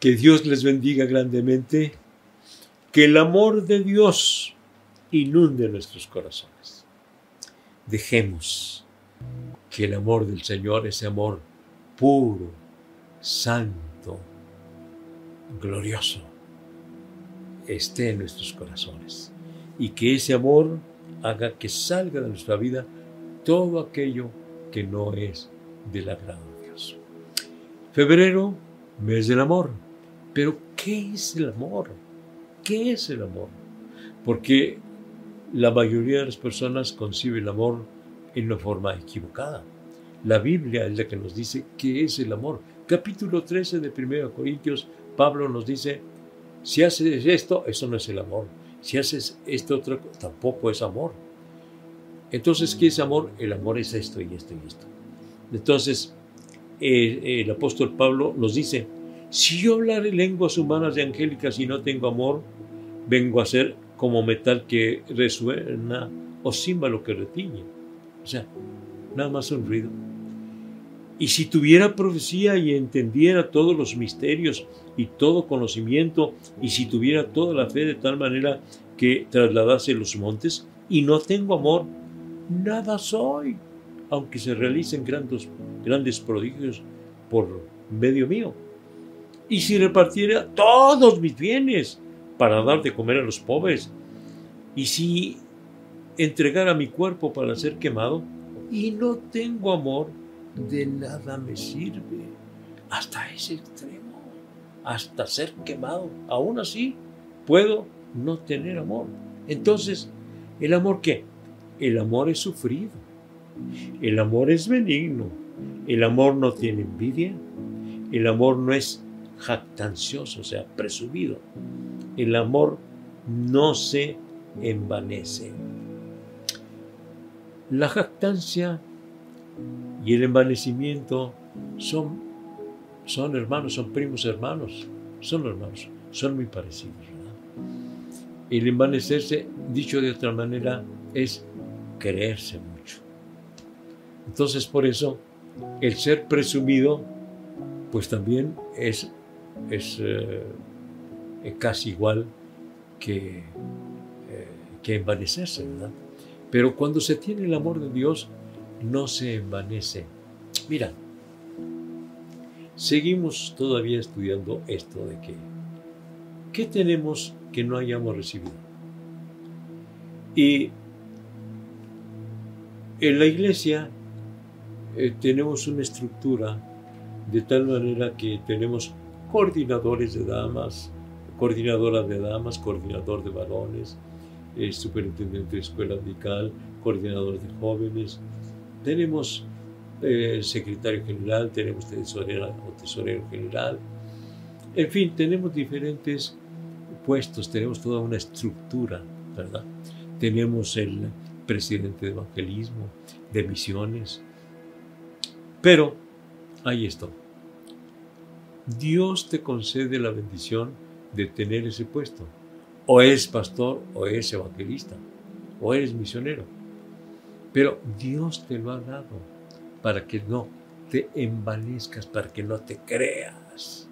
Que Dios les bendiga grandemente. Que el amor de Dios inunde nuestros corazones. Dejemos que el amor del Señor, ese amor puro, santo, glorioso, esté en nuestros corazones. Y que ese amor haga que salga de nuestra vida todo aquello que no es del agrado de Dios. Febrero, mes del amor. Pero, ¿qué es el amor? ¿Qué es el amor? Porque la mayoría de las personas concibe el amor en una forma equivocada. La Biblia es la que nos dice qué es el amor. Capítulo 13 de 1 Corintios, Pablo nos dice, si haces esto, eso no es el amor. Si haces esto otro, tampoco es amor. Entonces, ¿qué es amor? El amor es esto y esto y esto. Entonces, el apóstol Pablo nos dice, si yo hablaré lenguas humanas y angélicas y no tengo amor, vengo a ser como metal que resuena o címbalo que retiñe. O sea, nada más un ruido. Y si tuviera profecía y entendiera todos los misterios y todo conocimiento, y si tuviera toda la fe de tal manera que trasladase los montes, y no tengo amor, nada soy, aunque se realicen grandes, grandes prodigios por medio mío. Y si repartiera todos mis bienes para dar de comer a los pobres, y si entregara mi cuerpo para ser quemado, y no tengo amor, de nada me sirve. Hasta ese extremo, hasta ser quemado. Aún así, puedo no tener amor. Entonces, ¿el amor qué? El amor es sufrido. El amor es benigno. El amor no tiene envidia. El amor no es jactancioso, o sea, presumido. El amor no se envanece. La jactancia y el envanecimiento son, son hermanos, son primos hermanos, son hermanos, son muy parecidos. El envanecerse, dicho de otra manera, es creerse mucho. Entonces, por eso, el ser presumido, pues también es, es eh, casi igual que, eh, que envanecerse, ¿verdad? Pero cuando se tiene el amor de Dios, no se envanece. Mira, seguimos todavía estudiando esto de que, ¿qué tenemos que no hayamos recibido? Y en la iglesia eh, tenemos una estructura de tal manera que tenemos coordinadores de damas, coordinadora de damas, coordinador de varones, eh, superintendente de escuela medical, coordinador de jóvenes, tenemos eh, secretario general, tenemos tesorero o tesorero general, en fin, tenemos diferentes puestos, tenemos toda una estructura, ¿verdad? Tenemos el presidente de evangelismo, de misiones, pero ahí está. Dios te concede la bendición de tener ese puesto. O eres pastor, o eres evangelista, o eres misionero. Pero Dios te lo ha dado para que no te envanezcas, para que no te creas.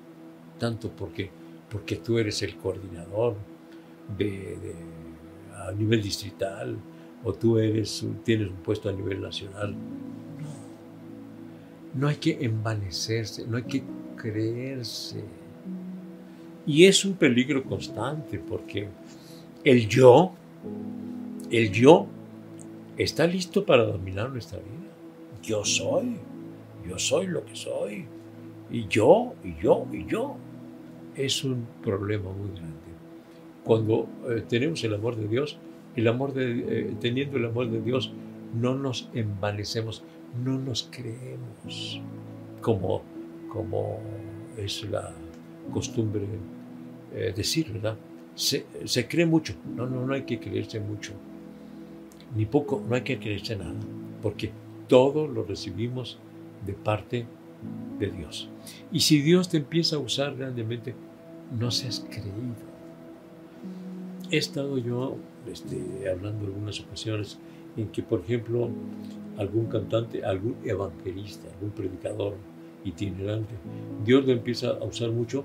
Tanto porque, porque tú eres el coordinador de, a nivel distrital o tú eres, tienes un puesto a nivel nacional. No. No hay que envanecerse, no hay que creerse. Y es un peligro constante porque el yo, el yo está listo para dominar nuestra vida. Yo soy, yo soy lo que soy. Y yo, y yo, y yo. Es un problema muy grande. Cuando eh, tenemos el amor de Dios, el amor de, eh, teniendo el amor de Dios, no nos envanecemos, no nos creemos, como, como es la costumbre eh, decir, ¿verdad? Se, cree mucho. No, no, no hay que creerse mucho ni poco, no hay que creerse nada, porque todo lo recibimos de parte de Dios. Y si Dios te empieza a usar grandemente, no seas creído. He estado yo este, hablando algunas ocasiones en que, por ejemplo, algún cantante, algún evangelista, algún predicador itinerante, Dios lo empieza a usar mucho.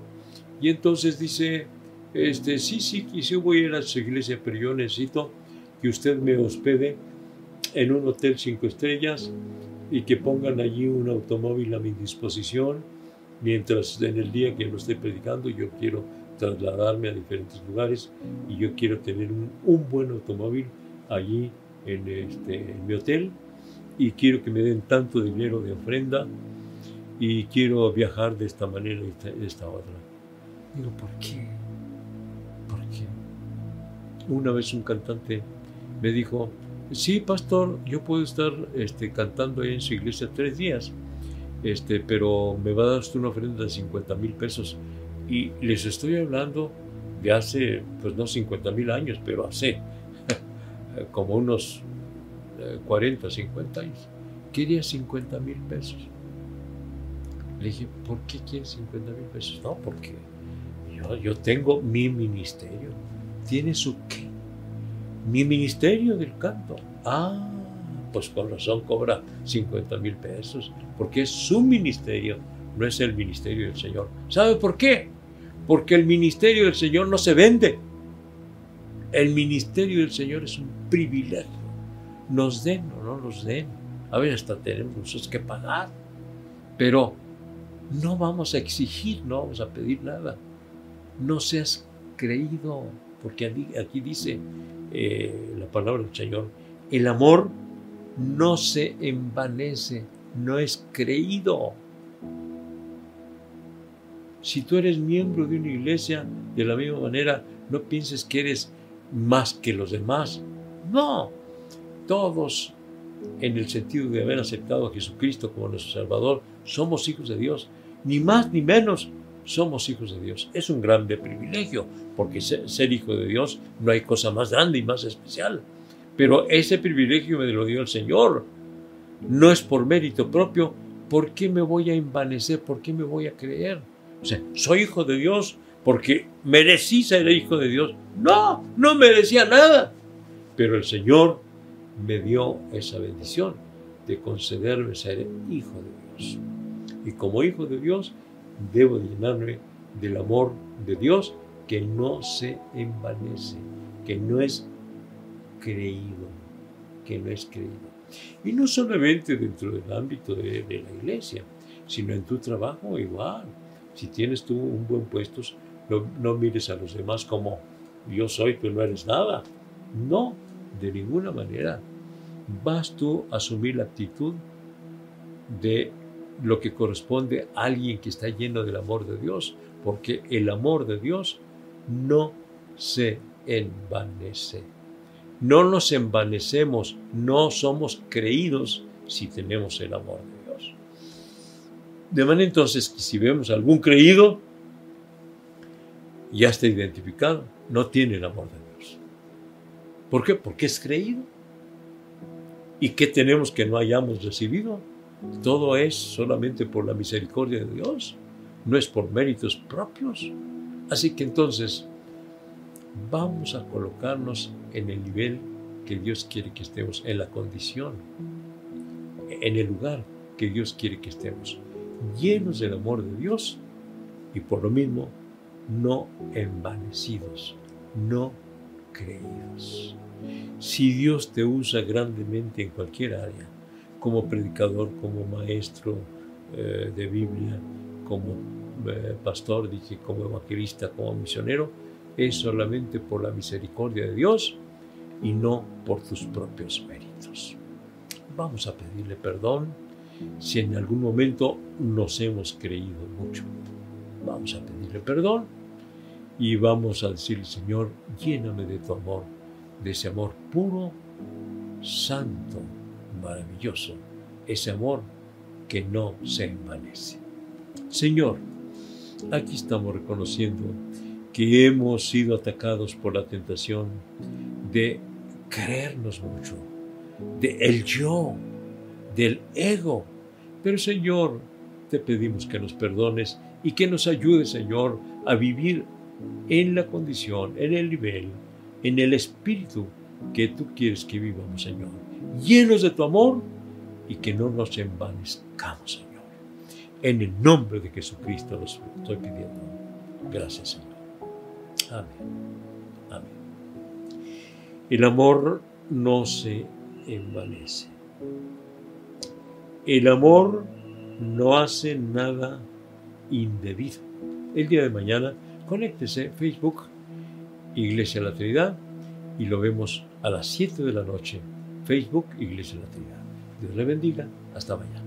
Y entonces dice, este, sí, sí, sí voy a ir a su iglesia, pero yo necesito que usted me hospede en un hotel cinco estrellas y que pongan allí un automóvil a mi disposición, mientras en el día que lo estoy predicando yo quiero trasladarme a diferentes lugares y yo quiero tener un, buen automóvil allí en, este, en mi hotel y quiero que me den tanto dinero de ofrenda y quiero viajar de esta manera y de esta otra. Digo, ¿por qué? ¿Por qué? Una vez un cantante me dijo, sí, pastor, yo puedo estar este, cantando ahí en su iglesia tres días, este, pero me va a dar usted una ofrenda de 50 mil pesos. Y les estoy hablando de hace, pues no 50 mil años, pero hace como unos 40, 50 años. Quería 50 mil pesos. Le dije, ¿por qué quiere 50 mil pesos? No, porque yo, yo tengo mi ministerio. ¿Tiene su qué? Mi ministerio del canto. Ah, pues con razón cobra 50 mil pesos, porque es su ministerio, no es el ministerio del Señor. ¿Sabe por qué? Porque el ministerio del Señor no se vende. El ministerio del Señor es un privilegio nos den o no nos den. A ver, hasta tenemos que pagar. Pero no vamos a exigir, no vamos a pedir nada. No seas creído, porque aquí dice eh, la palabra del Señor, el amor no se envanece, no es creído. Si tú eres miembro de una iglesia, de la misma manera, no pienses que eres más que los demás. No, todos, en el sentido de haber aceptado a Jesucristo como nuestro Salvador, somos hijos de Dios. Ni más ni menos somos hijos de Dios. Es un grande privilegio, porque ser, hijo de Dios no hay cosa más grande y más especial. Pero ese privilegio me lo dio el Señor. No es por mérito propio. ¿Por qué me voy a envanecer? ¿Por qué me voy a creer? O sea, soy hijo de Dios porque merecí ser hijo de Dios. No, no merecía nada. Pero el Señor me dio esa bendición de concederme ser hijo de Dios. Y como hijo de Dios, debo llenarme del amor de Dios que no se envanece, que no es creído, que no es creído. Y no solamente dentro del ámbito de, la iglesia, sino en tu trabajo igual. Si tienes tú un buen puesto, no, no mires a los demás como yo soy, tú no eres nada. No, de ninguna manera. Vas tú a asumir la actitud de lo que corresponde a alguien que está lleno del amor de Dios, porque el amor de Dios no se envanece. No nos envanecemos, no somos creídos si tenemos el amor de Dios. De manera entonces que si vemos algún creído, ya está identificado, no tiene el amor de Dios. ¿Por qué? Porque es creído. ¿Y qué tenemos que no hayamos recibido? Todo es solamente por la misericordia de Dios, no es por méritos propios. Así que entonces vamos a colocarnos en el nivel que Dios quiere que estemos, en la condición, en el lugar que Dios quiere que estemos, llenos del amor de Dios y por lo mismo no envanecidos, no creídos. Si Dios te usa grandemente en cualquier área, como predicador, como maestro eh, de Biblia, como eh, pastor, dije, como evangelista, como misionero, es solamente por la misericordia de Dios y no por tus propios méritos. Vamos a pedirle perdón si en algún momento nos hemos creído mucho. Vamos a pedirle perdón y vamos a decirle, Señor, lléname de tu amor de ese amor puro, santo, maravilloso, ese amor que no se envanece. Señor, aquí estamos reconociendo que hemos sido atacados por la tentación de creernos mucho, de el yo, del ego. Pero Señor, te pedimos que nos perdones y que nos ayudes, Señor, a vivir en la condición, en el nivel en el espíritu que tú quieres que vivamos, Señor, llenos de tu amor y que no nos envanezcamos, Señor. En el nombre de Jesucristo lo estoy pidiendo. Gracias, Señor. Amén. Amén. El amor no se envanece. El amor no hace nada indebido. El día de mañana, conéctese Facebook, Iglesia la Trinidad, y lo vemos a las 7 de la noche. Facebook, Iglesia la Trinidad. Dios le bendiga. Hasta mañana.